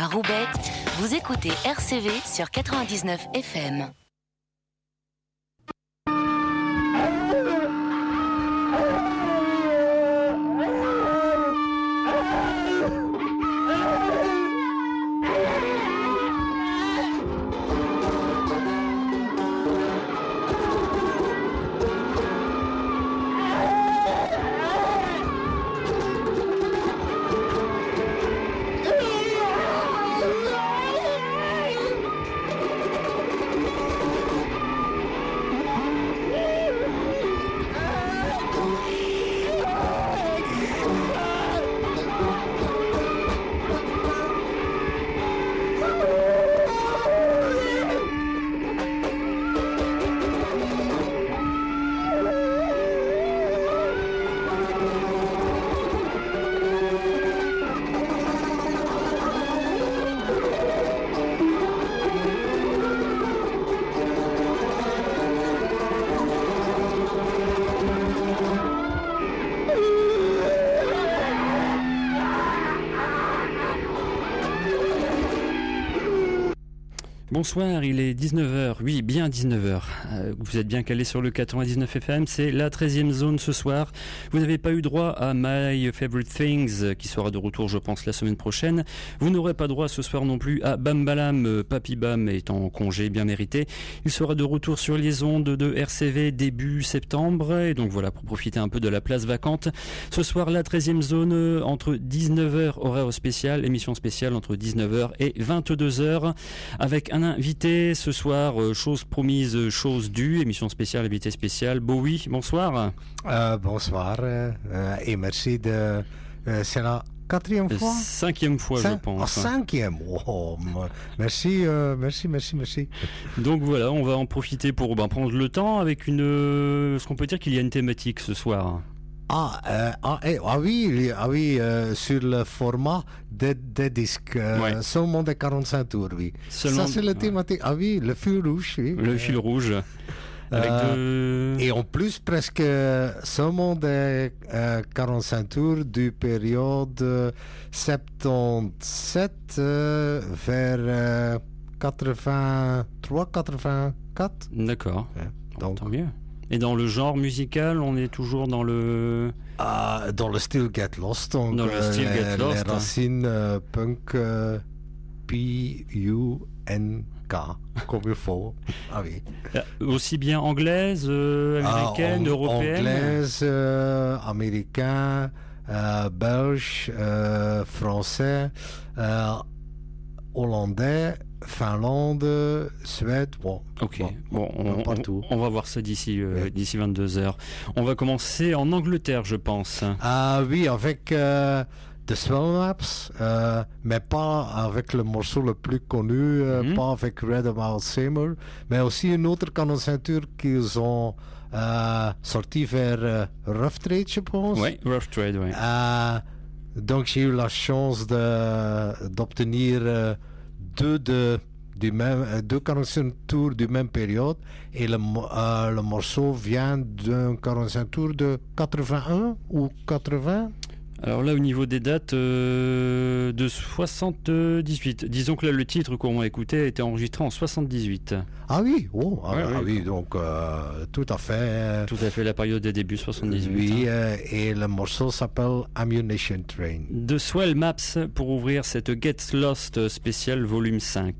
À Roubaix, vous écoutez RCV sur 99 FM. Bonsoir, il est 19h, oui bien 19h. Euh, vous êtes bien calé sur le 99 FM, c'est la 13e zone ce soir. Vous n'avez pas eu droit à My Favorite Things euh, qui sera de retour je pense la semaine prochaine. Vous n'aurez pas droit ce soir non plus à Bam Balam, euh, Papi Bam est en congé bien mérité. Il sera de retour sur les ondes de RCV début septembre et donc voilà pour profiter un peu de la place vacante. Ce soir la 13e zone entre 19h horaire spécial, émission spéciale entre 19h et 22h avec un invité ce soir, euh, chose promise, chose due, émission spéciale, invité spécial. Bowie, bonsoir. Euh, bonsoir euh, et merci de. C'est la quatrième fois? Cinquième fois, je pense. Oh, cinquième oh, Merci, merci, merci, merci. Donc voilà, on va en profiter pour ben, prendre le temps avec une. ce qu'on peut dire qu'il y a une thématique ce soir. Ah, euh, ah, eh, ah, oui, ah oui euh, sur le format des de disques. Euh, Seulement des 45 tours, oui. Ça, c'est la thématique. Ah oui, le fil rouge, oui. Le fil rouge. Et en plus, presque seulement des 45 tours du période 77 vers 83, 84. D'accord. Donc, tant mieux. Et dans le genre musical, on est toujours dans le... Ah, dans le style Get Lost. Donc, dans le style Get Lost. Les racines euh, punk euh, P-U-N-K, comme il faut. Ah oui. Euh, aussi bien anglaise, euh, américaine, ah, européenne Anglaise, euh, américain, belge, français, hollandais, Finlande, Suède, bon. Ok, bon, on. On, va voir ça d'ici euh, d'ici 22 heures. On va commencer en Angleterre, je pense. Ah oui, avec euh, The Swell Maps, euh, mais pas avec le morceau le plus connu, mhm. pas avec Red About Seymour, mais aussi une autre canon ceinture qu'ils ont sorti vers Rough Trade, je pense. Oui, Rough Trade, oui. donc j'ai eu la chance d'obtenir deux de du même, deux 45 tours du même période et le, euh, le morceau vient d'un 45 tours de 81 ou 80 alors là, au niveau des dates, euh, de 78. Disons que là, le titre qu'on a écouté a été enregistré en 78. Ah oui, oh, ah, ah oui, donc euh, tout à fait. Tout à fait, la période des débuts 78. Oui, hein. euh, et le morceau s'appelle Ammunition Train. De Swell Maps pour ouvrir cette Get Lost spéciale volume 5.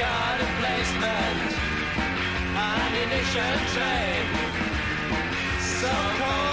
It's a garden placement, ammunition train. So cold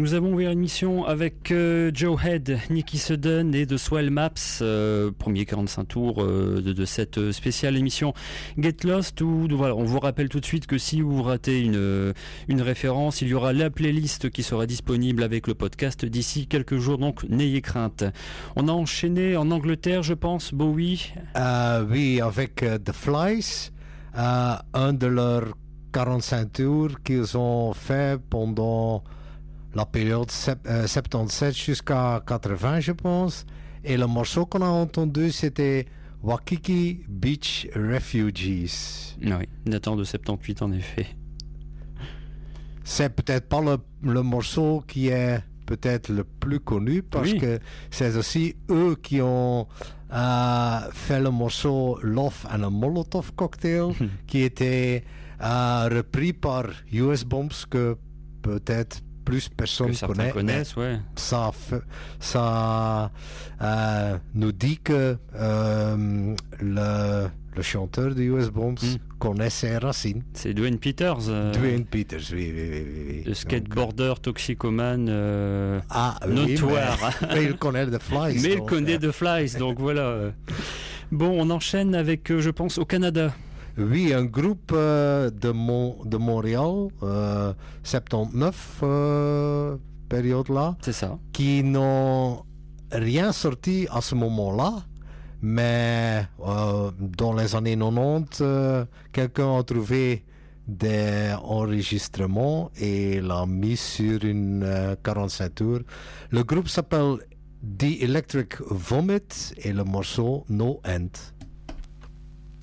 Nous avons ouvert une mission avec euh, Joe Head, Nicky Sudden et The Swell Maps, euh, premier 45 tours euh, de, cette spéciale émission Get Lost. On vous rappelle tout de suite que si vous ratez une, une référence, il y aura la playlist qui sera disponible avec le podcast d'ici quelques jours, donc n'ayez crainte. On a enchaîné en Angleterre, je pense, Bowie. Euh, oui, avec The Flies, un de leurs 45 tours qu'ils ont fait pendant la période sep- euh, 77 jusqu'à 80, je pense. Et le morceau qu'on a entendu, c'était Waikiki Beach Refugees. Oui, datant de 78 en effet. C'est peut-être pas le, le morceau qui est peut-être le plus connu parce Oui. que c'est aussi eux qui ont euh, fait le morceau Love and a Molotov Cocktail qui était euh, repris par US Bombs que peut-être plus personne Que connaît. mais connaissent, ouais. ça, ça euh, nous dit que euh, le, le chanteur de US Bombs Mm. connaît ses racines. C'est Dwayne Peters. euh, Dwayne Peters, oui, oui, oui. oui, oui. Le skateboarder toxicomane euh, Ah, oui, notoire. mais, mais il connaît The Flies. Mais il connaît de Flies, donc voilà. Bon, on enchaîne avec, je pense, au Canada. Oui, un groupe euh, de, Mon- de Montréal, euh, 79, euh, période là, C'est ça. qui n'ont rien sorti à ce moment-là, mais euh, dans les années 90, euh, quelqu'un a trouvé des enregistrements et l'a mis sur une euh, 45 tours. Le groupe s'appelle The Electric Vomit et le morceau No End.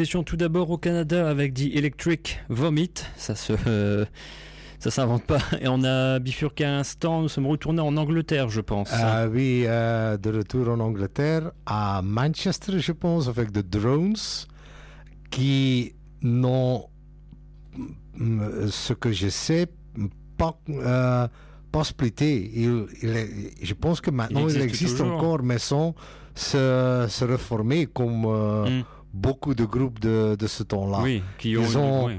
Nous étions tout d'abord au Canada avec The Electric Vomit. Ça se. euh, ça s'invente pas. Et on a bifurqué un instant. Nous sommes retournés en Angleterre, je pense. Ah oui, euh, de retour en Angleterre, à Manchester, je pense, avec The Drones, qui n'ont, mm, ce que je sais, pas, euh, pas splitté. Il, il est- je pense que maintenant il existe encore, mais sans se, se reformer comme euh, Mm. Beaucoup de groupes de, de ce temps-là. oui, qui ont. Ils ont- oui.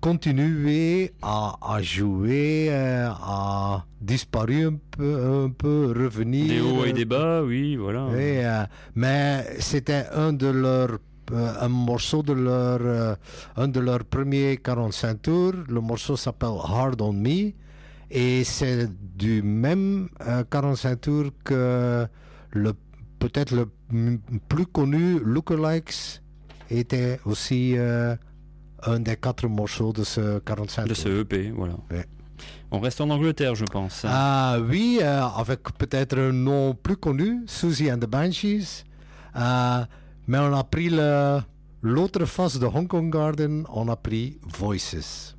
continuer à, à jouer, euh, à disparaître un peu, un peu revenir. Des hauts et des bas, oui, voilà. Oui, euh, mais c'était un de leurs euh, un morceau de leur un de leurs premiers 45 tours. Le morceau s'appelle Hard on Me et c'est du même euh, 45 tours que le peut-être le plus connu Lookalikes était aussi euh, un des quatre morceaux de ce 45 De ce EP, voilà. Ouais. On reste en Angleterre, je pense. Ah oui, euh, avec peut-être un nom plus connu, Susie and the Banshees. Euh, mais on a pris le- l'autre face de Hong Kong Garden, on a pris Voices.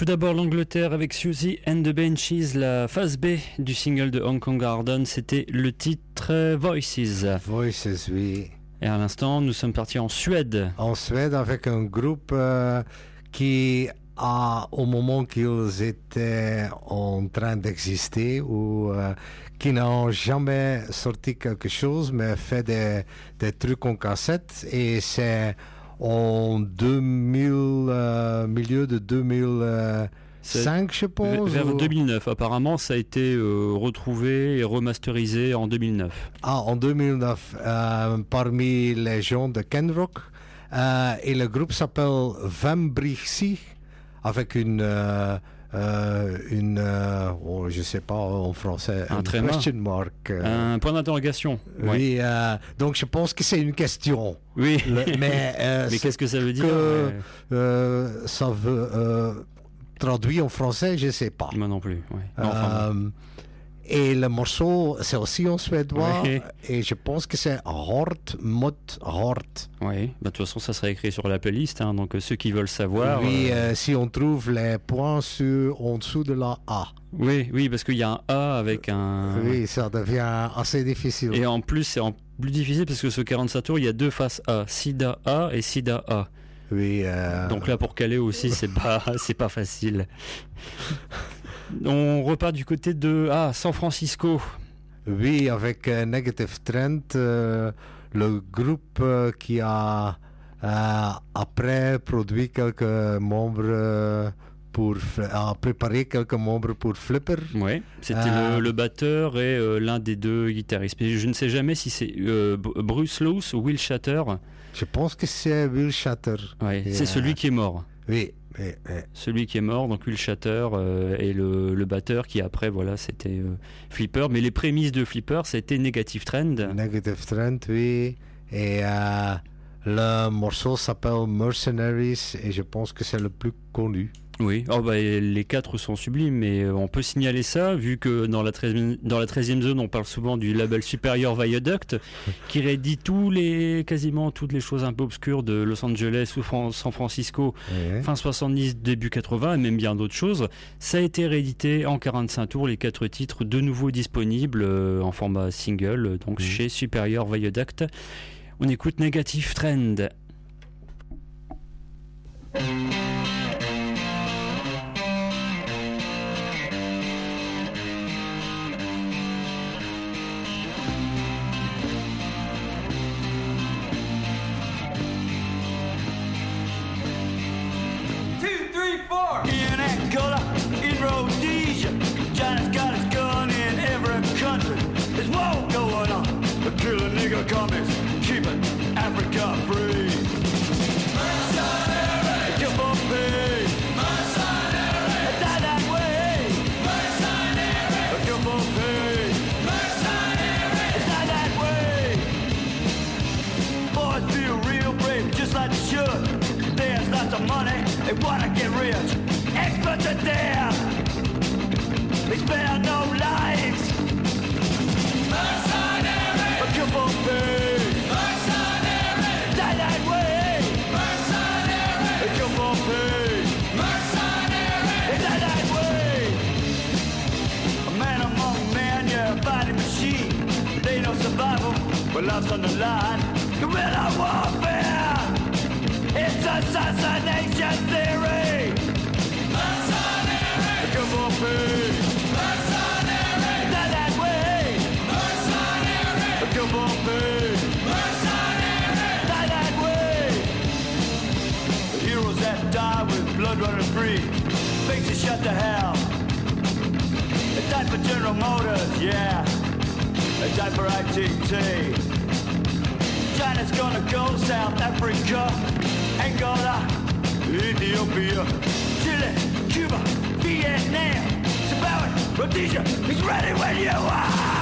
Tout d'abord l'Angleterre avec Susie and the Benchies, la phase B du single de Hong Kong Garden, c'était le titre Voices. Voices, oui. Et à l'instant, nous sommes partis en Suède. En Suède, avec un groupe euh, qui a, au moment qu'ils étaient en train d'exister, ou euh, qui n'ont jamais sorti quelque chose, mais fait des, des trucs en cassette. Et c'est en 2000, euh, milieu de 2005, je pense. Vers ou- 2009, apparemment, ça a été euh, retrouvé et remasterisé en 2009. Ah, en 2009, euh, parmi les gens de Kenrock. Euh, et le groupe s'appelle Vambrixi, avec une, euh, une euh, oh, je sais pas en français, Un question mark. euh, Un point d'interrogation. Oui, euh, donc je pense que c'est une question. Oui. Le- mais Mais qu'est-ce que ça veut dire que- ça veut traduit en français, je sais pas. Moi non plus. ouais. Non, enfin, et le morceau, c'est aussi en suédois. Ouais. Et je pense que c'est Hort mot Hort. Oui, bah, de toute façon, ça sera écrit sur la playlist. hein, donc, euh, ceux qui veulent savoir. oui, euh, euh, si on trouve les points sur, en dessous de la A. oui, oui, parce qu'il y a un A avec un. Oui, ça devient assez difficile. Et en plus, c'est en plus difficile parce que ce 45 tours, il y a deux faces A, Sida A et Sida A. Oui, euh, Donc là, pour caler aussi, c'est pas, c'est pas facile. On repart du côté de ah, San Francisco. oui, avec euh, Negative Trend, euh, le groupe euh, qui a euh, après produit quelques membres pour a préparé quelques membres pour Flipper. Ouais, c'était Euh. le, le batteur et euh, l'un des deux guitaristes. Mais je ne sais jamais si c'est euh, Bruce Loose ou Will Shatter. Je pense que c'est Will Shatter. Ouais, c'est celui qui est mort. Oui, Celui qui est mort, donc euh, et le, le batteur qui après, voilà, c'était euh, Flipper. Mais les prémices de Flipper, c'était Negative Trend. Negative Trend, oui. Et euh, le morceau s'appelle Mercenaries et je pense que c'est le plus connu. Oui, oh bah, les quatre sont sublimes, mais euh, on peut signaler ça, vu que dans la 13e, dans la 13e zone, on parle souvent du label Superior Viaduct, qui rédit tous les, quasiment toutes les choses un peu obscures de Los Angeles ou Fran- San Francisco, fin 70, début 80, et même bien d'autres choses. Ça a été réédité en 45 tours, les quatre titres de nouveau disponibles euh, en format single, donc Mhm. chez Superior Viaduct. On écoute Negative Trend. The comics, keeping Africa free. Pay. Die that way. Pay. Die that way. Boys feel real brave, just like they should. There's lots of money, they wanna get rich. Experts are there, they spare no lives. Survival, love's on the line. Guerrilla warfare, it's assassination theory. Mercenary, come on, pay. Mercenary, die that way. Mercenary, come on, pay. Mercenary, die that way. Heroes that die with blood running free, faces shut to hell. They died for General Motors, yeah. They died for ITT. China's gonna go South Africa, Angola, uh, Ethiopia, Chile, Cuba, Vietnam, Zimbabwe, Rhodesia. He's ready when you are.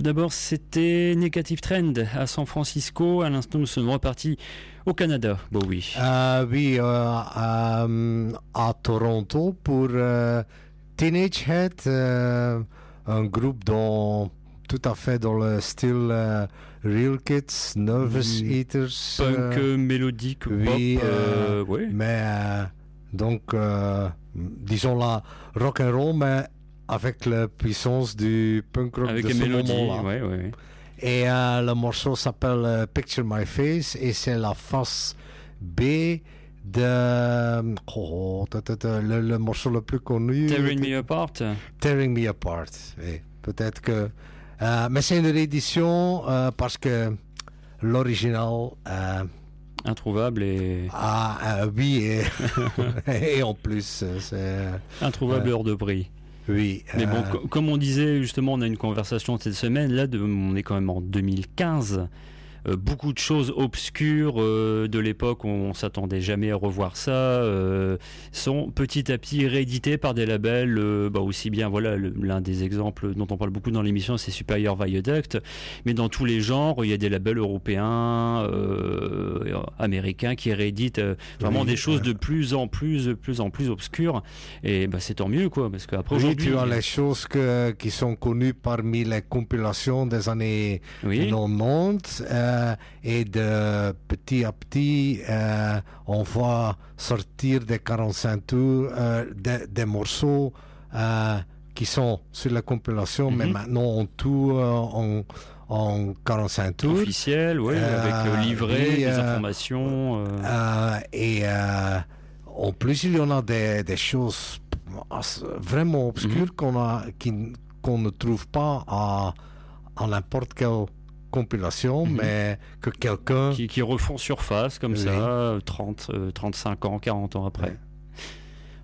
Tout d'abord, c'était Negative Trend à San Francisco. À l'instant, nous sommes repartis au Canada. Bon, oui. Euh, oui, euh, euh, à Toronto pour euh, Teenage Head, un groupe dans, tout à fait dans le style euh, Real Kids, Nervous Mm. Eaters. Punk euh, mélodique, oui, pop. euh, ouais. mais donc, disons la rock and roll, mais avec la puissance du punk rock Avec de ce moment-là. Ouais, ouais. Et euh, le morceau s'appelle euh, Picture My Face et c'est la face B de oh, le, le morceau le plus connu. Tearing Me Apart. Tearing Me Apart. Oui, peut-être que. euh, mais c'est une réédition euh, parce que l'original. euh, Introuvable et ah, oui, et, et en plus, c'est. introuvable hors de prix. Oui. Mais bon, euh, co- comme on disait justement, on a une conversation cette semaine. Là, de- on est quand même en 2015. Euh, beaucoup de choses obscures euh, de l'époque, on, s'attendait jamais à revoir ça, euh, sont petit à petit réédités par des labels, bah, aussi bien, voilà, l'un des exemples dont on parle beaucoup dans l'émission, c'est Superior Viaduct, mais dans tous les genres, il y a des labels européens, américains qui rééditent vraiment Oui, des choses de plus en plus, de plus en plus obscures, et bah, c'est tant mieux, quoi, parce qu'après oui, aujourd'hui... tu as les choses que, qui sont connues parmi les compilations des années Oui. 90 euh, et de petit à petit euh, on va sortir des 45 tours euh, des, des morceaux qui sont sur la compilation mais Mhm. maintenant en tout euh, en, en 45 tours officiel, Euh, avec le livret, oui, des euh, informations. et en plus, il y en a des, des choses vraiment obscures Mhm. qu'on a, ne trouve pas à, à n'importe quelle compilation, Mhm. mais que quelqu'un. qui, qui refont surface comme Oui. ça, euh, 30, euh, 35 ans, 40 ans après. Ouais.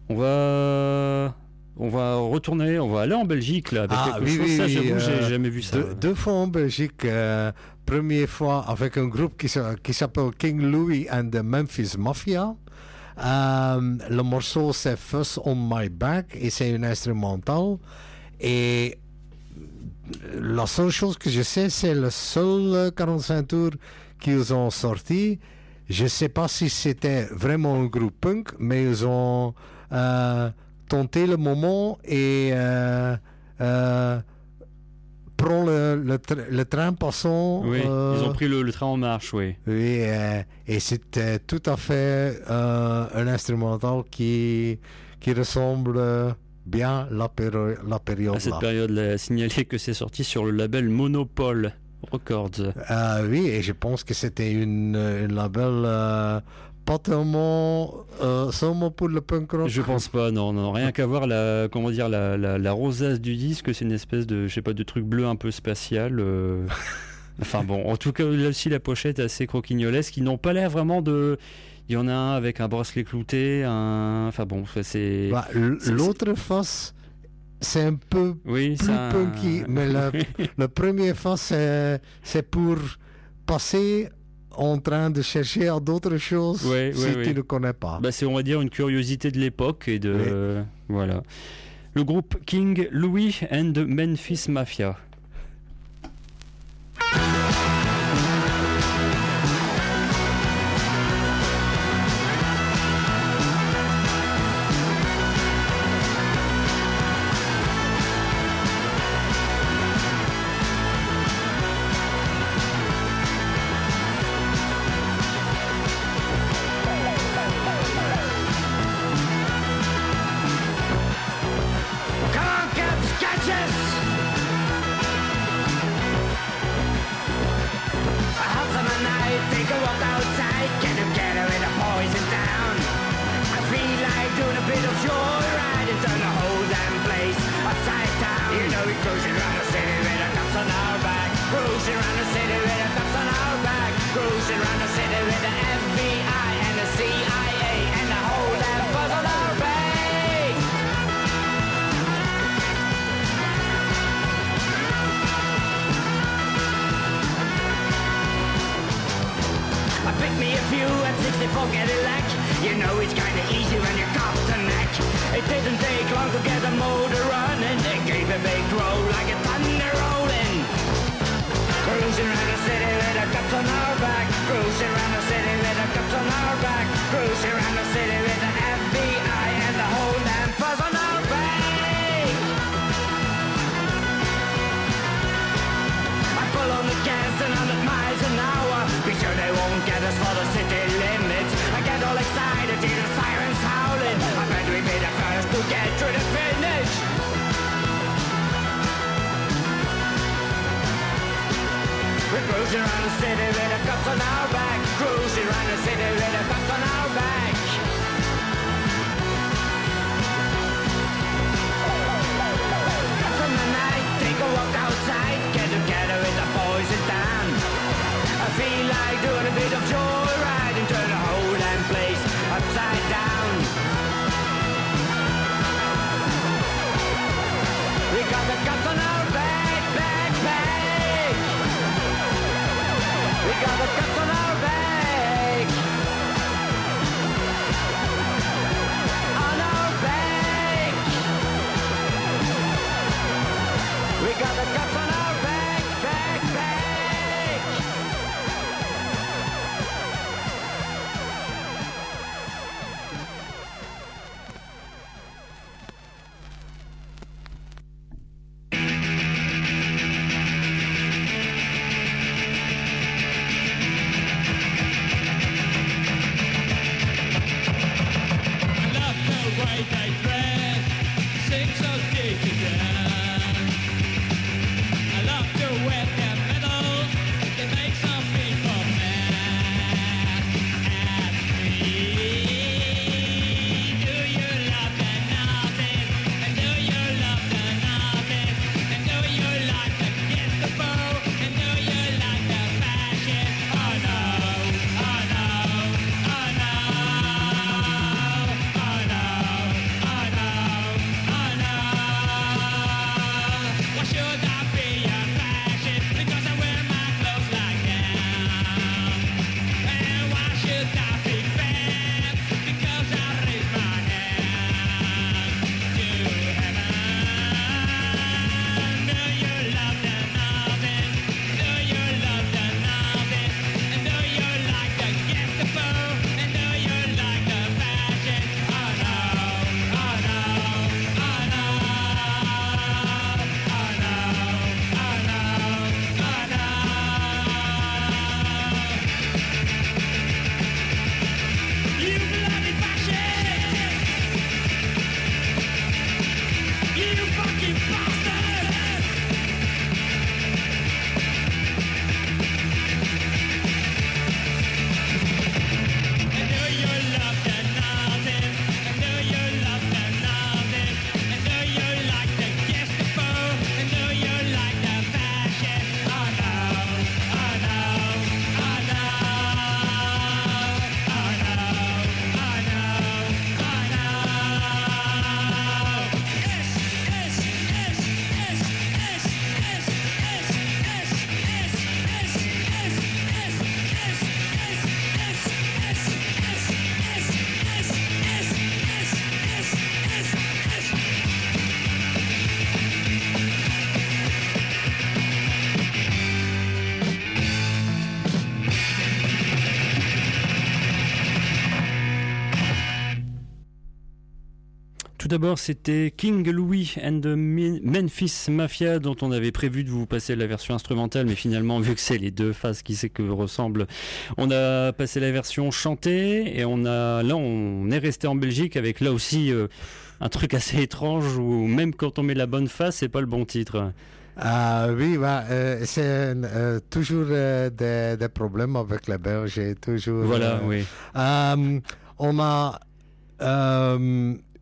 On va. On va retourner, on va aller en Belgique là avec Ah, oui, oui, ça, oui, j'avoue, j'ai euh, jamais vu ça. Deux, deux fois en Belgique, euh, première fois avec un groupe qui s'appelle King Louis and the Memphis Mafia. Euh, le morceau c'est Fuss on My Back et c'est une instrumentale. Et la seule chose que je sais, c'est le seul euh, 45 tours qu'ils ont sorti. Je ne sais pas si c'était vraiment un groupe punk, mais ils ont euh, tenté le moment et euh, euh, prend le, le, tra- le train passant. oui, euh, ils ont pris le, le train en marche, oui. oui, euh, et c'était tout à fait euh, un instrumental qui, qui ressemble bien la, péri- la À période cette là. période-là, signaler que c'est sorti sur le label Monopole Records. Euh, oui, et je pense que c'était une, une label euh, pas tellement euh, seulement pour le punk rock. Je pense pas, non, non, rien qu'à voir la, comment dire, la, la, la rosace du disque, c'est une espèce de, je sais pas, de truc bleu un peu spatial. euh. Enfin bon, en tout cas, là aussi la pochette est assez croquignolesque, qui n'ont pas l'air vraiment de. Il y en a un avec un bracelet clouté, un. Enfin bon, c'est. Bah, c'est- L'autre face, c'est un peu oui, plus ça. punky, mais le, le premier face, c'est pour passer en train de chercher à d'autres choses Ouais, si ouais, tu ouais. ne connais pas. Bah, c'est, on va dire, une curiosité de l'époque et de. Voilà. Le groupe King Louis and the Memphis Mafia. Tout d'abord, c'était King Louis and the Memphis Mafia dont on avait prévu de vous passer la version instrumentale, mais finalement, vu que c'est les deux faces qui c'est que ressemblent, on a passé la version chantée et on a là on est resté en Belgique avec là aussi euh, un truc assez étrange où même quand on met la bonne face, c'est pas le bon titre. Ah oui, bah, euh, c'est euh, toujours des, problèmes avec la Belgique, toujours. Voilà, oui. on m'a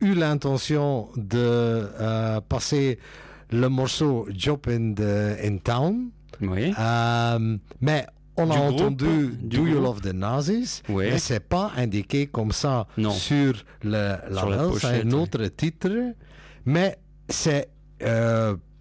eu l'intention de euh, passer le morceau Job in, the, euh, in Town. Oui. Euh, mais on a entendu groupe, Do You. Love the Nazis, oui. c'est pas indiqué comme ça non. sur le, la, c'est un autre titre, mais c'est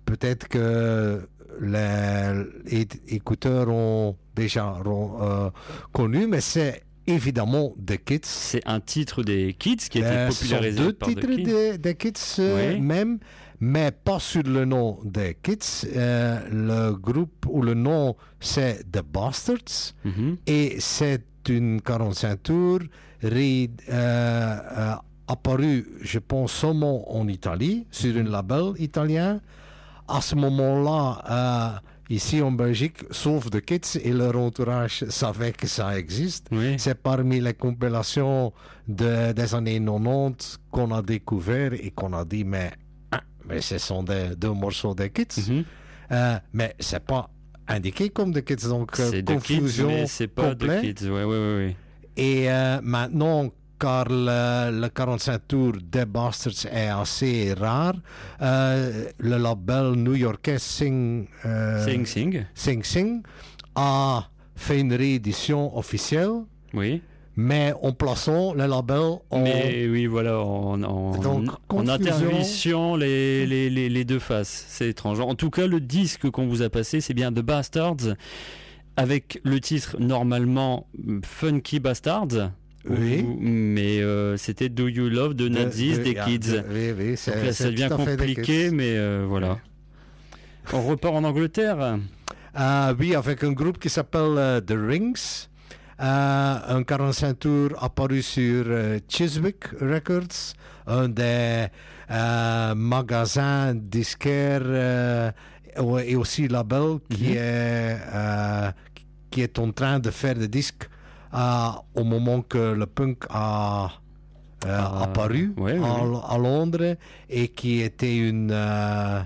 peut-être que les écouteurs ont déjà euh, connu, mais c'est évidemment The Kids. C'est un titre des Kids qui a été Euh, ce sont popularisé deux par The titres Kids. des des Kids euh, Oui. même, mais pas sur le nom des Kids. Euh, le groupe ou le nom, c'est The Bastards. Mhm. Et c'est une 45 tours ré- euh, apparue, je pense, seulement en Italie, sur un label italien. À ce moment-là, ici en Belgique, sauf The Kids et leur entourage savaient que ça existe. Oui. C'est parmi les compilations de- des années 90 qu'on a découvert et qu'on a dit, mais, ah, mais ce sont des, deux morceaux des Kids. Mhm. Euh, mais c'est pas indiqué comme The Kids, donc euh, confusion c'est pas complète. The Kids. Ouais, ouais, ouais. Et euh, maintenant, car le, le 45 tours des Bastards est assez rare, euh, le label new-yorkais Sing, euh, Sing Sing. Sing Sing a fait une réédition officielle, Oui. mais en plaçant le label en... Mais oui, voilà, en, en, Donc, en les, les deux faces. C'est étrange. En tout cas, le disque qu'on vous a passé, c'est bien The Bastards, avec le titre normalement Funky Bastards. Oui. Ou- mais euh, c'était Do You Love de Nazis de- des ah, Kids. de- oui, oui, c'est- Donc là, ça devient compliqué, mais euh, voilà. On repart en Angleterre. Euh, oui, avec un groupe qui s'appelle euh, The Rings. Un 45 tours apparu sur Chiswick Records, un des magasins disquaires et aussi label qui, Mhm. est, qui est en train de faire des disques au moment que le punk a euh, Ah, apparu ouais, à, Londres et qui était une euh,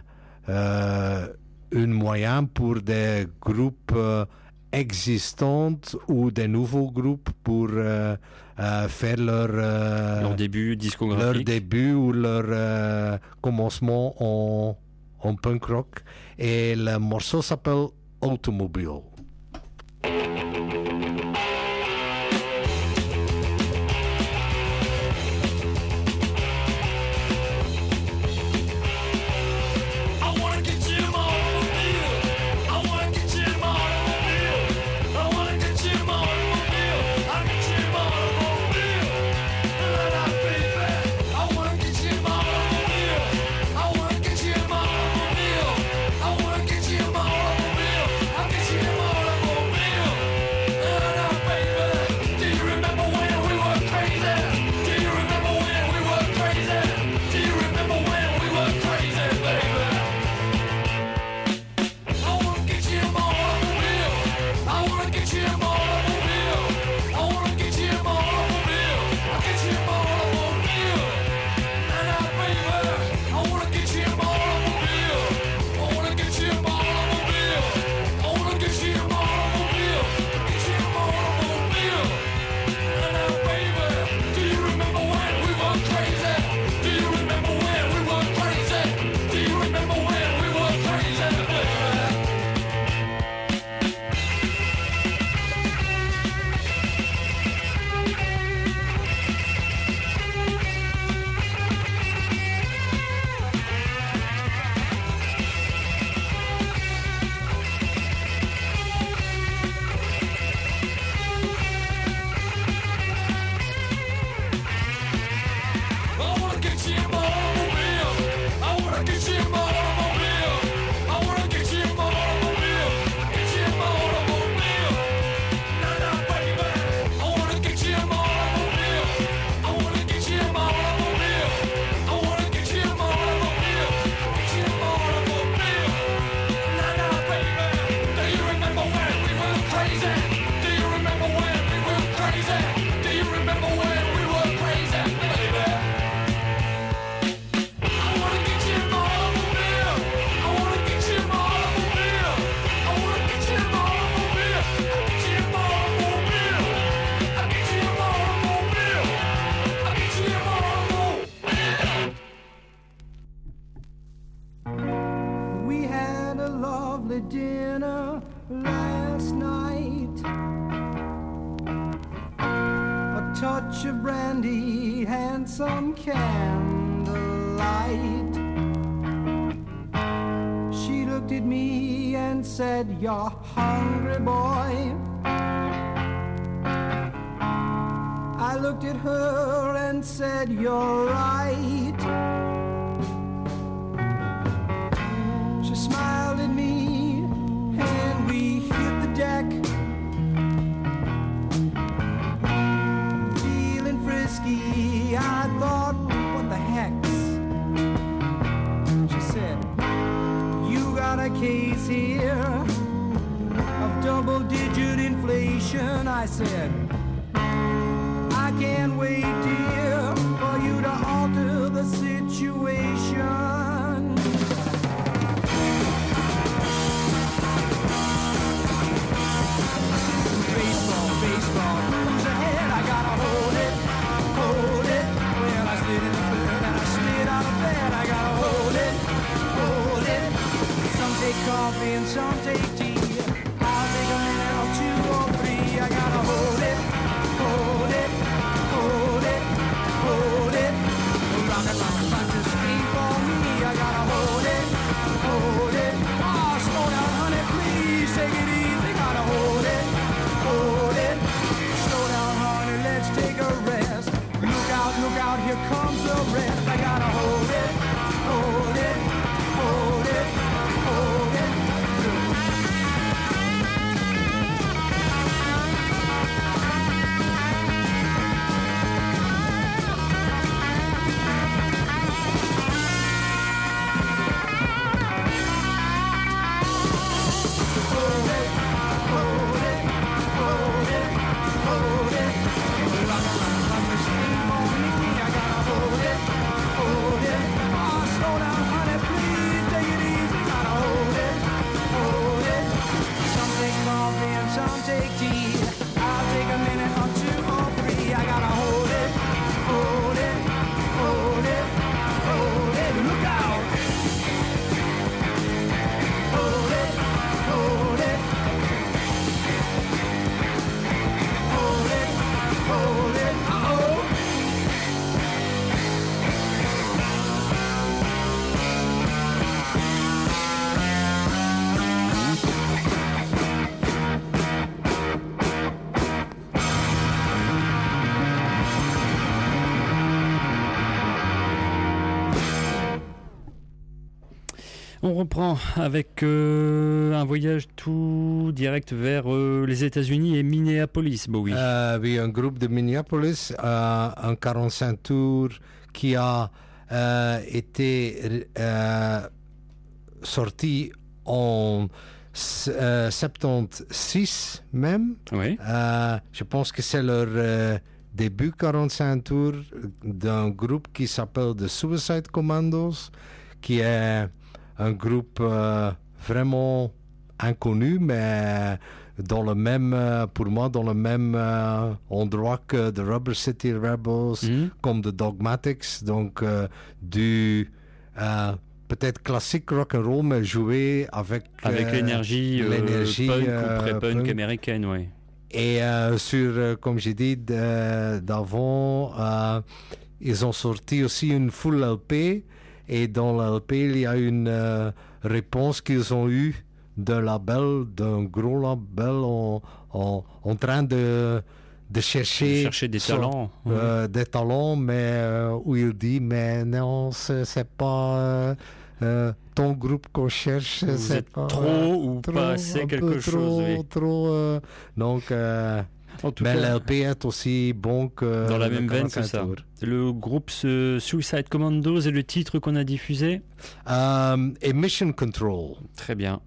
euh, un moyen pour des groupes euh, existants ou des nouveaux groupes pour euh, euh, faire leur, Leur début leur discographique. début ou leur commencement en, en punk rock. Et le morceau s'appelle Automobile. I looked at her and said, You're right. She smiled at me and we hit the deck. Feeling frisky, I thought, What the heck? She said, You got a case here of double digit inflation. I said, Wait, dear, for you to alter the situation. Baseball, baseball, who's ahead? I gotta hold it, hold it. Well, I slid in the bed and I slid out of bed. I gotta hold it, hold it. Some take coffee and some take take reprend avec euh, un voyage tout direct vers euh, les États-Unis et Minneapolis, Bowie. Euh, oui, un groupe de Minneapolis, euh, un 45 tours qui a été sorti en s- euh, 76 même. Oui. Je pense que c'est leur début 45 tours d'un groupe qui s'appelle The Suicide Commandos, qui est un groupe euh, vraiment inconnu, mais dans le même, euh, pour moi, dans le même euh, endroit que The Rubber City Rebels, Mhm. comme The Dogmatics, donc euh, du euh, peut-être classique rock and roll, mais joué avec Avec euh, l'énergie l'énergie, punk ou pré-punk punk. américaine, oui. Et sur, comme j'ai dit d'avant, ils ont sorti aussi une full LP. Et dans l'LP, il y a une euh, réponse qu'ils ont eue d'un label, d'un gros label en, en, en train de, de chercher, Chercher des son- talents. euh, des talents, mais euh, où il dit, mais non, c'est pas euh, ton groupe qu'on cherche. C'est pas, trop ou trop, pas assez quelque chose, Trop, oui. trop, donc, En tout mais cas, l'LP est aussi bon que dans la le même veine que 45 ça. Le groupe Suicide Commandos et le titre qu'on a diffusé. Euh, et Mission Control. Très bien.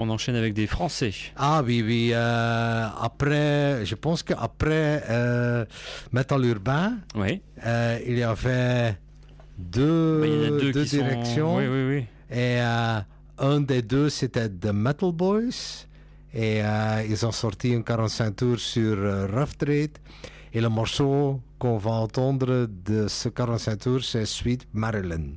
On enchaîne avec des Français. Ah oui, oui. euh, après, je pense qu'après euh, Metal Urbain, Oui. euh, il y avait deux, Bah, il y en a deux, directions. sont. Oui, oui, oui. Et euh, un des deux, c'était The Metal Boys. Et euh, ils ont sorti un 45 tours sur euh, Rough Trade. Et le morceau qu'on va entendre de ce 45 tours, c'est Sweet Marilyn.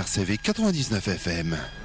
RCV 99 FM.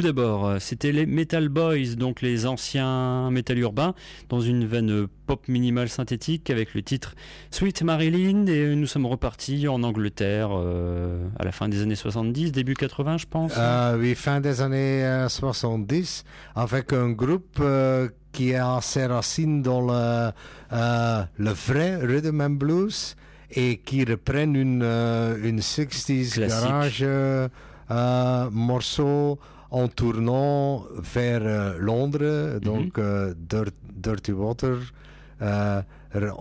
Tout d'abord, euh, c'était les Metal Boys, donc les anciens métal urbains, dans une veine euh, pop minimale synthétique avec le titre Sweet Marilyn. Et euh, nous sommes repartis en Angleterre euh, à la fin des années 70, début 80, je pense. Euh, oui, fin des années euh, 70, avec un groupe euh, qui a ses racines dans le, euh, le vrai rhythm and blues et qui reprennent une, euh, une 60s Classique. garage euh, euh, morceau en tournant vers euh, Londres, donc euh, Dirt- Dirty Water. Euh,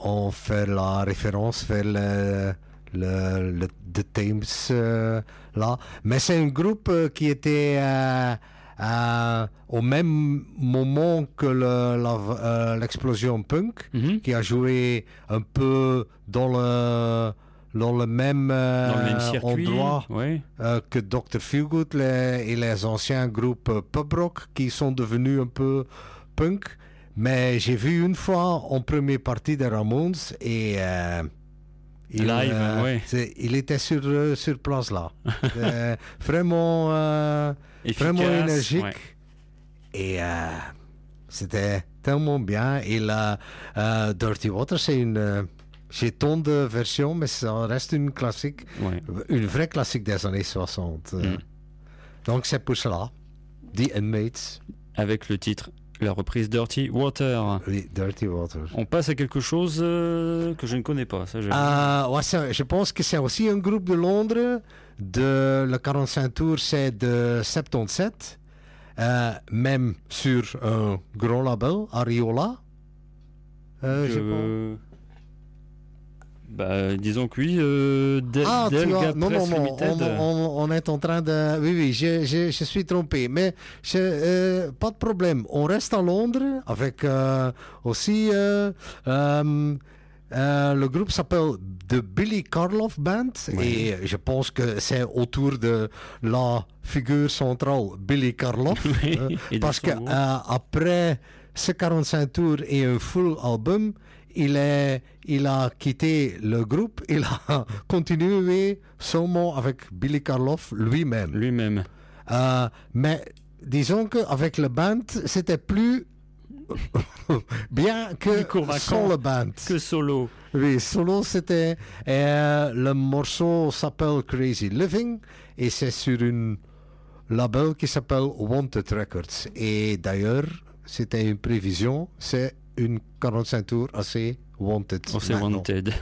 on fait la référence vers le, le, le The Thames euh, là. Mais c'est un groupe euh, qui était euh, euh, au même moment que le- euh, l'explosion punk, Mhm. qui a joué un peu dans le dans le même, euh, Dans le même circuit. endroit euh, que Dr. Feelgood les- et les anciens groupes euh, pub rock qui sont devenus un peu punk. Mais j'ai vu une fois en première partie des Ramones et euh, il, Live, ouais. c'est- il était sur, euh, sur place là. Euh, vraiment, euh, vraiment énergique. ouais. Et euh, c'était tellement bien. Et la euh, Dirty Water, c'est une. J'ai tant de versions, mais ça reste une classique, Ouais. une vraie classique des années 60. euh. Mm. Donc c'est pour cela. The Inmates, Avec le titre, la reprise Dirty Water. oui, Dirty Water. On passe à quelque chose euh, que je ne connais pas. Ça. Euh, ouais, c'est- je pense que c'est aussi un groupe de Londres. De, le 45 tours, c'est de 77. euh, même sur un grand label, Ariola. Euh, Je- j'ai pas- Bah, disons que oui. Euh, Ah, tu vois, non, non, non, on, on- on est en train de... Oui, oui, je, je- je suis trompé, mais je- euh, pas de problème. On reste à Londres avec euh, aussi... euh, le groupe s'appelle The Billy Karloff Band et je pense que c'est autour de la figure centrale Billy Karloff. Oui, euh, parce que euh, après ce 45 tours et un full album, il, est, il a quitté le groupe, il a continué seulement avec Billy Karloff lui-même. Lui-même. Euh, mais disons qu'avec le band, c'était plus bien que sans le band. Que solo. Oui, solo c'était euh, le morceau s'appelle Crazy Living et c'est sur une label qui s'appelle Wanted Records et d'ailleurs c'était une prévision, c'est une 45 tours assez wanted. Oh, c'est maintenant. Wanted.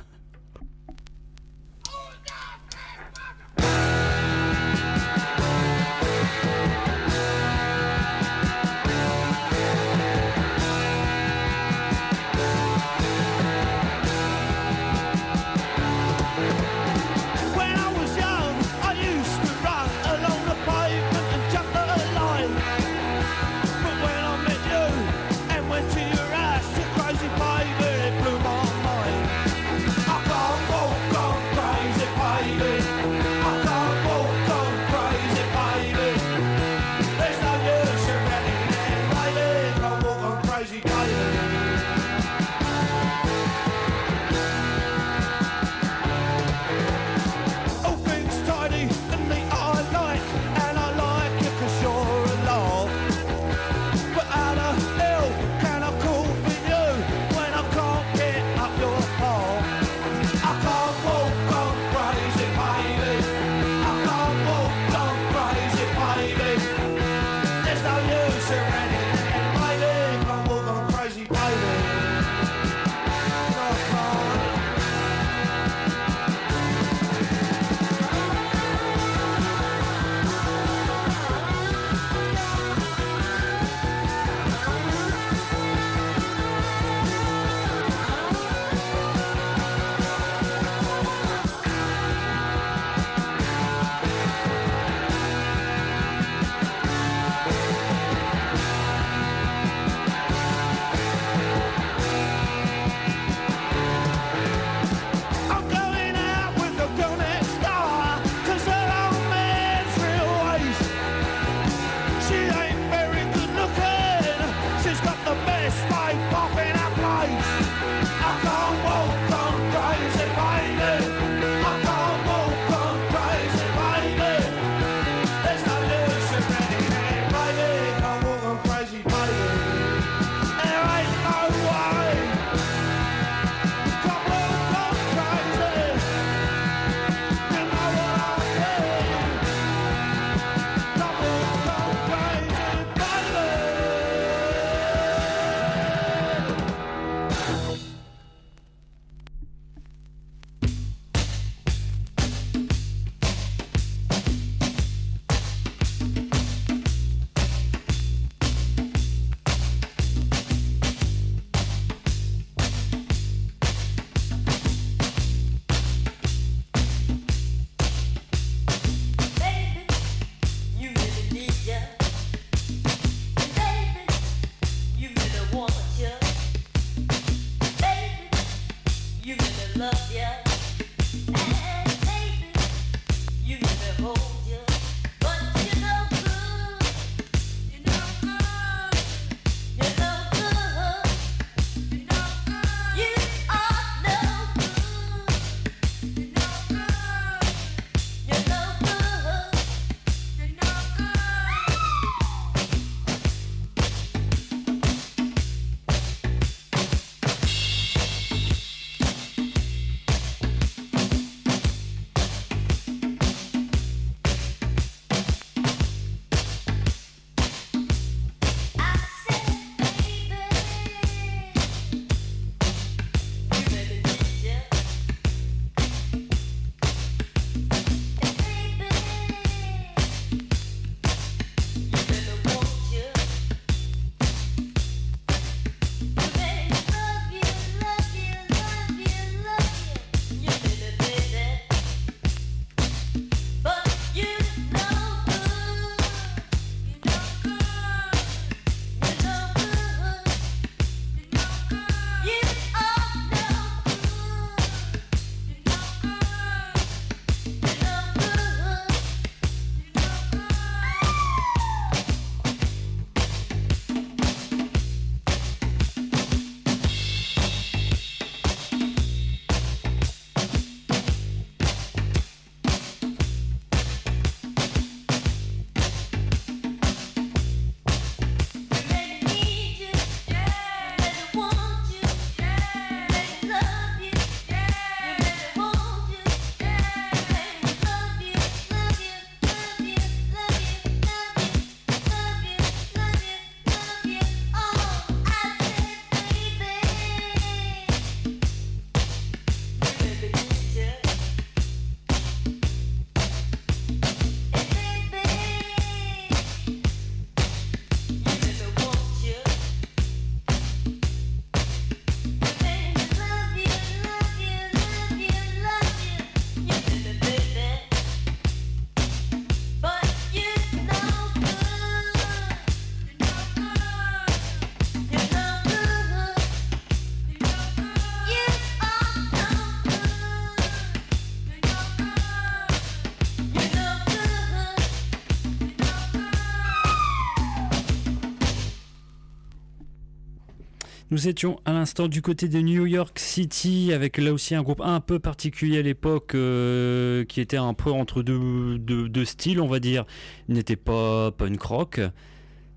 Nous étions à l'instant du côté de New York City avec là aussi un groupe un peu particulier à l'époque euh, qui était un peu entre deux, deux, deux styles on va dire. N'était pas punk rock,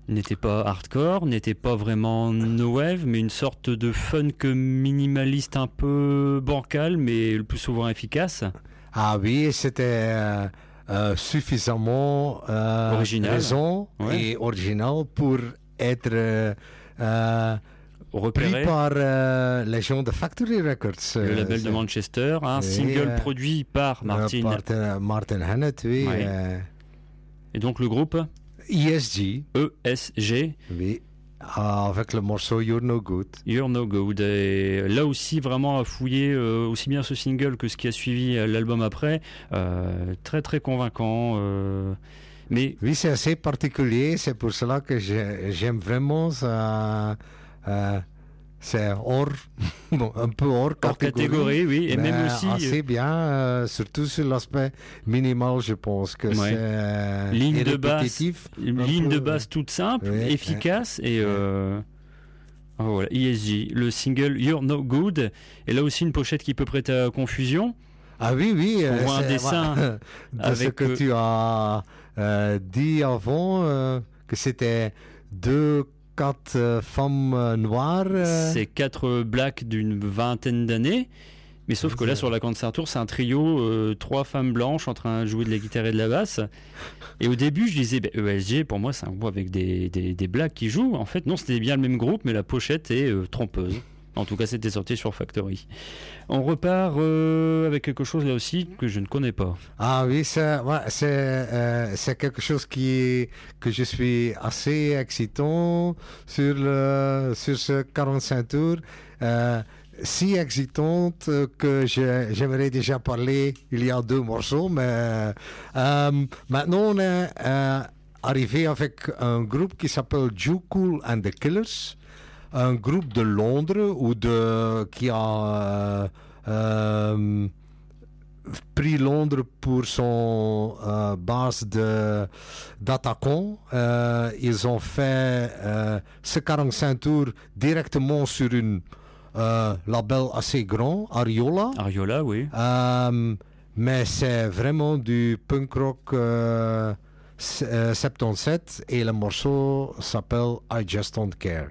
n'était pas hardcore, n'était pas vraiment no wave mais une sorte de funk minimaliste un peu bancal mais le plus souvent efficace. Ah oui, c'était euh, euh, suffisamment euh, Original. raison Ouais. et original pour être euh, euh, pris Repéré. par euh, les gens de Factory Records. Le euh, label de Manchester, un Oui, single euh, produit par euh, Martin. Martin, Martin Hannett, oui. Et donc le groupe? ESG, ESG, oui. ah, avec le morceau You're No Good. You're No Good. Et là aussi, vraiment à fouiller euh, aussi bien ce single que ce qui a suivi euh, l'album après. Euh, très très convaincant. mais Oui, c'est assez particulier. C'est pour cela que j'ai- j'aime vraiment ça. Euh, c'est hors, bon, un peu hors hors catégorie. catégorie, oui. Et mais même aussi assez bien, euh, surtout sur l'aspect minimal, je pense que Ouais. c'est euh, Ligne de basse. ligne peu, de basse toute simple, Ouais, efficace. Et euh, oh, voilà, ESG, le single You're No Good. Et là aussi, une pochette qui peut prêter à confusion. Ah oui, oui. On voit un dessin de ce avec, que euh, tu as euh, dit avant, euh, que c'était deux, quatre euh, femmes euh, noires. euh, C'est quatre blacks d'une vingtaine d'années. Mais sauf que là, sur la concert tour, c'est un trio, euh, trois femmes blanches en train de jouer de la guitare et de la basse. Et au début, je disais, ben, ESG, pour moi, c'est un groupe avec des, des, des blacks qui jouent. En fait, non, c'était bien le même groupe, mais la pochette est euh, trompeuse. En tout cas, c'était sorti sur Factory. On repart euh, avec quelque chose là aussi que je ne connais pas. Ah oui, euh, c'est quelque chose qui que je suis assez excitant sur sur ce 45 tours. Euh, si excitante que j'aimerais déjà parler il y a deux morceaux, mais maintenant on est arrivé avec un groupe qui s'appelle Jew Cool and the Killers, un groupe de Londres ou de qui a euh, euh, pris Londres pour son euh, base de d'attaquants. Euh, ils ont fait ce 45 tours directement sur une label assez grand, Ariola. Ariola, oui. Mais c'est vraiment du punk rock euh, s- euh, 77 et le morceau s'appelle I Just Don't Care.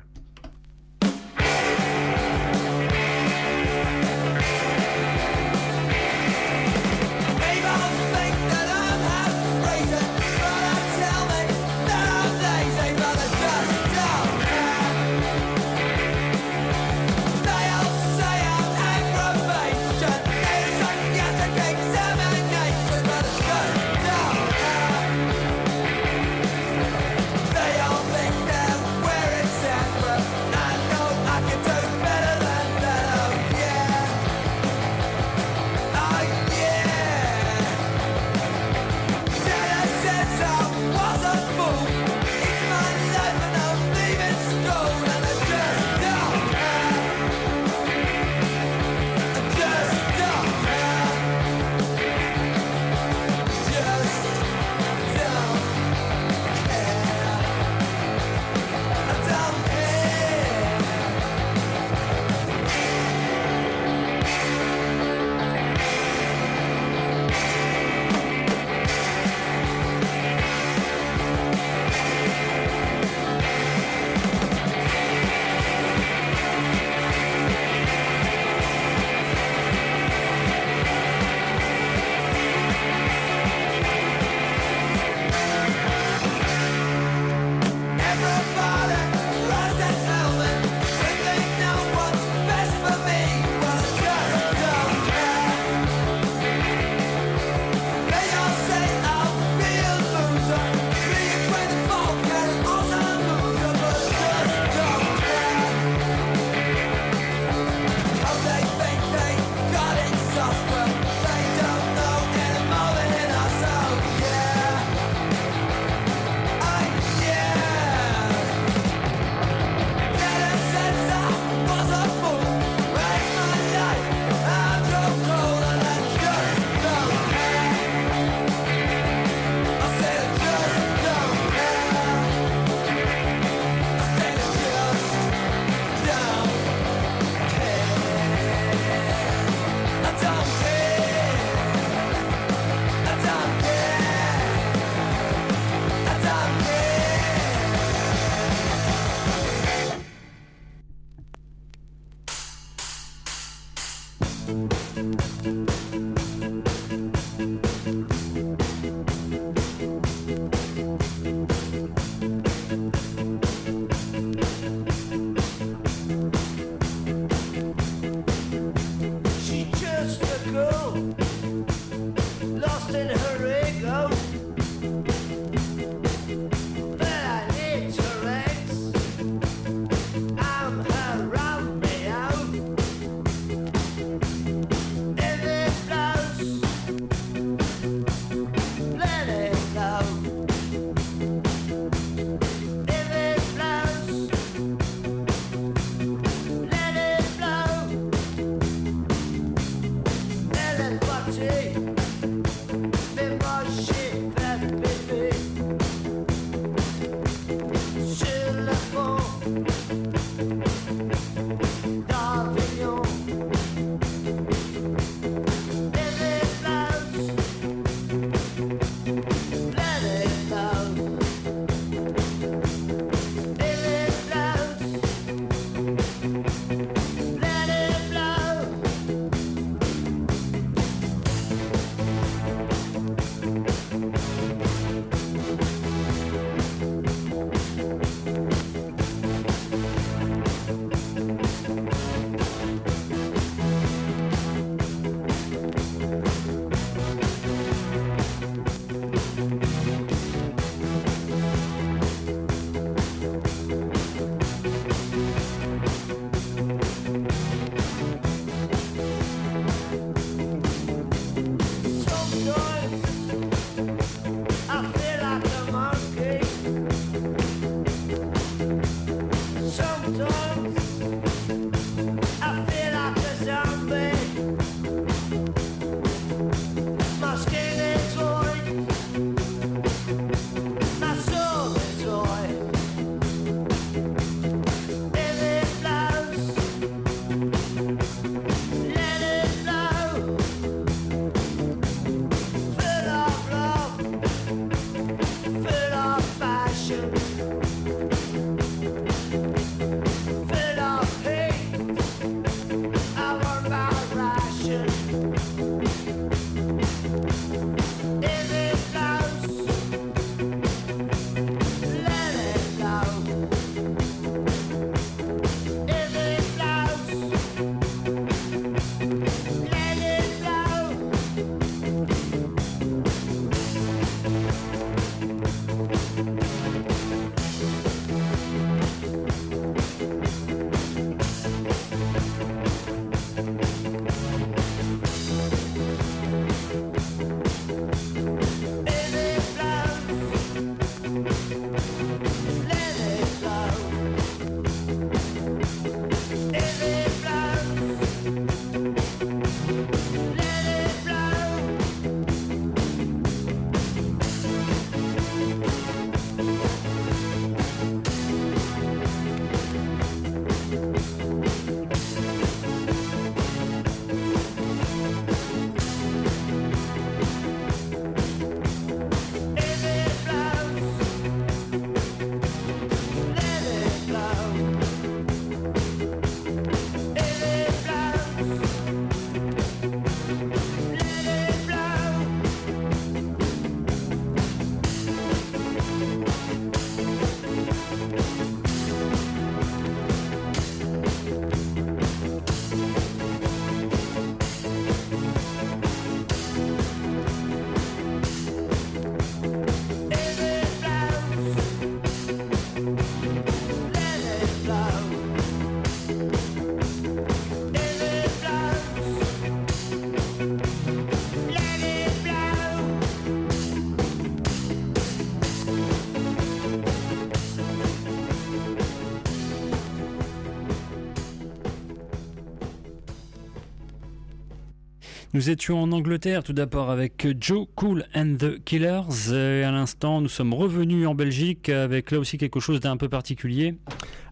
Nous étions en Angleterre tout d'abord avec Joe Cool and the Killers. Et à l'instant, nous sommes revenus en Belgique avec là aussi quelque chose d'un peu particulier.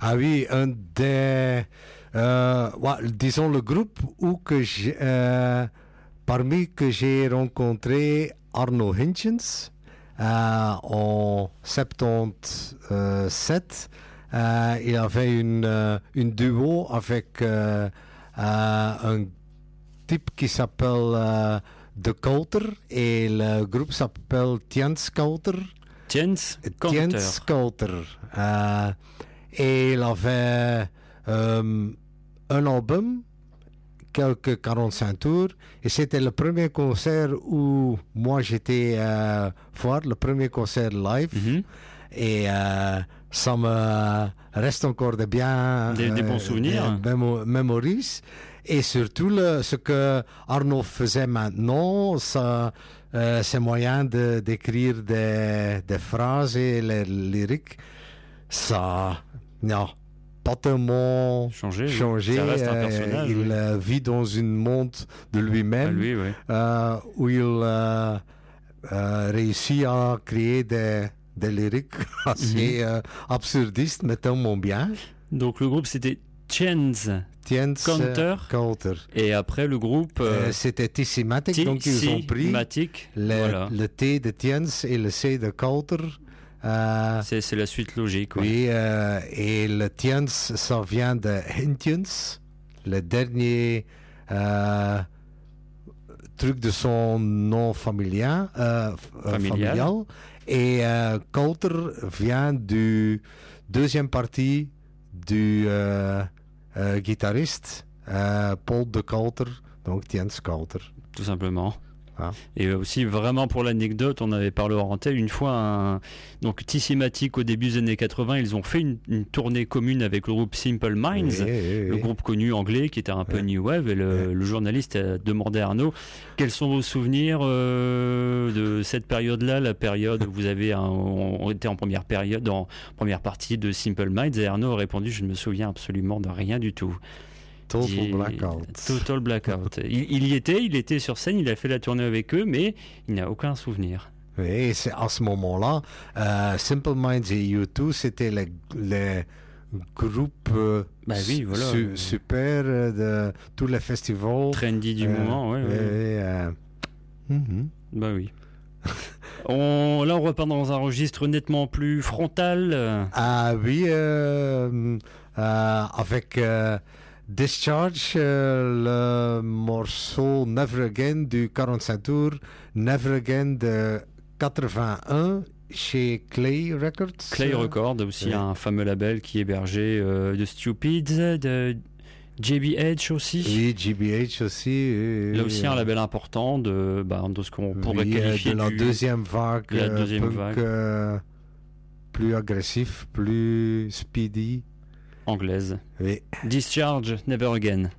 Ah oui, un des, euh, disons le groupe où que euh, parmi que j'ai rencontré Arno Hinchins euh, en 77. Euh, il avait une, une duo avec un type qui s'appelle euh, The Coulter et le groupe s'appelle Tiens Coulter? Tiens Tiens Coulter. Coulter. Euh, et il avait euh, un album, quelques 45 tours, et c'était le premier concert où moi j'étais euh, voir, le premier concert live. Mhm. Et euh, ça me reste encore de bien. Des- des bons souvenirs. des mémo- mémories. Et surtout, le- ce que Arnaud faisait maintenant, ça, euh, c'est moyen de- d'écrire des, des phrases et les lyriques. Ça n'a pas tellement Changé. oui. changé. Ça reste un Euh, personnage. il oui. euh, vit dans une monde de lui-même lui, oui. euh, où il euh, euh, réussit à créer des, des lyriques assez euh, absurdistes, mais tellement bien. Donc le groupe c'était Chance Tiens, Counter. Counter. et après le groupe Euh, euh, C'était Tissimatic, donc ils ont pris le, Voilà. le T de Tiens et le C de Counter. Euh, C'est c'est la suite logique. ouais. oui, euh, et le Tiens, ça vient de Hentiens, le dernier truc de son nom familial. Familial. familial. Et Coulter vient du deuxième partie du guitariste euh, Paul de Coulter, donc Tiens Coulter. tout simplement. Ah. Et aussi, vraiment pour l'anecdote, on avait parlé en antenne une fois, un... donc Tissimatic au début des années 80, ils ont fait une, une tournée commune avec le groupe Simple Minds. Oui, oui, Le groupe connu anglais qui était un peu new wave et le, le journaliste a demandé à Arnaud quels sont vos souvenirs euh, de cette période-là, la période où vous avez un- on était en première période, en première partie de Simple Minds et Arnaud a répondu je ne me souviens absolument de rien du tout. Total Blackout. Total blackout. il, il y était, il était sur scène, il a fait la tournée avec eux, mais il n'a aucun souvenir. Oui, et c'est à ce moment-là, euh, Simple Minds et U2, c'était les, les groupes euh, Bah oui, voilà. su- super euh, de tous les festivals. Trendy du Euh, moment, oui, ouais. mhm. Bah oui. on, là, on repart dans un registre nettement plus frontal. Ah oui, avec Discharge, euh, le morceau Never Again du 45 tours, Never Again de 81 chez Clay Records. Clay euh, Record, aussi ouais. un fameux label qui hébergeait euh, de Stupids, de JBH aussi. Oui, GBH aussi. oui, Là aussi euh, un label important de, bah, de ce qu'on pourrait oui, euh, qualifier de la du- deuxième vague, de la euh, deuxième punk, vague. euh, plus agressif, plus speedy. Anglaise. Oui. Discharge, Never Again.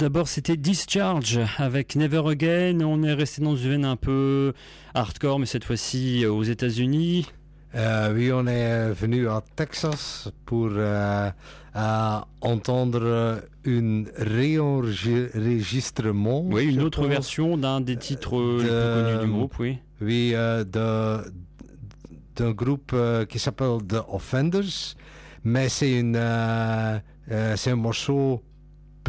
D'abord, c'était Discharge avec Never Again. On est resté dans une veine un peu hardcore, mais cette fois-ci euh, aux États-Unis. Euh, oui, on est venu à Texas pour euh, entendre un réenregistrement. Oui, une autre pense. version d'un des titres euh, les plus connus du groupe, oui. Oui, euh, d'un groupe qui s'appelle The Offenders, mais c'est une, c'est un morceau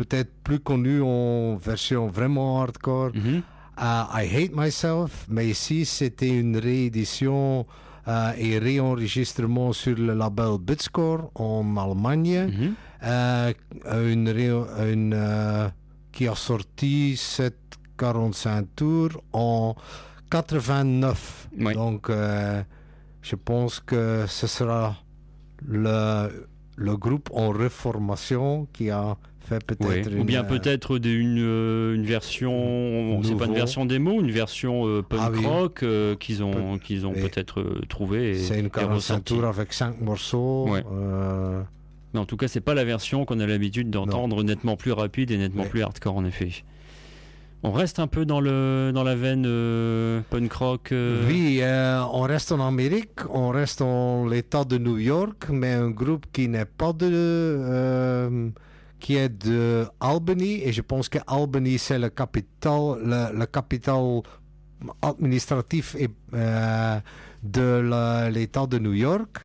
peut-être plus connu en version vraiment hardcore. Mhm. Euh, I Hate Myself, mais ici c'était une réédition euh, et réenregistrement sur le label Bitscore en Allemagne, Mhm. euh, une, qui a sorti cette 45 tours en 89. Oui. Donc je pense que ce sera le, le groupe en reformation qui a fait Ou bien euh, peut-être une, euh, une version, c'est pas une version démo, une version euh, punk Ah oui. rock euh, qu'ils ont, qu'ils ont oui. peut-être trouvé. et- C'est une et 45 ressorti. tours avec 5 morceaux. Ouais. euh, Mais en tout cas, c'est pas la version qu'on a l'habitude d'entendre, nettement plus rapide et nettement plus hardcore en effet. On reste un peu dans le dans la veine euh, punk rock. euh, Oui, euh, on reste en Amérique, on reste dans l'État de New York, mais un groupe qui n'est pas de... qui est de Albany, et je pense que Albany c'est le capital, le, capital administratif et, euh, de l'État de New York.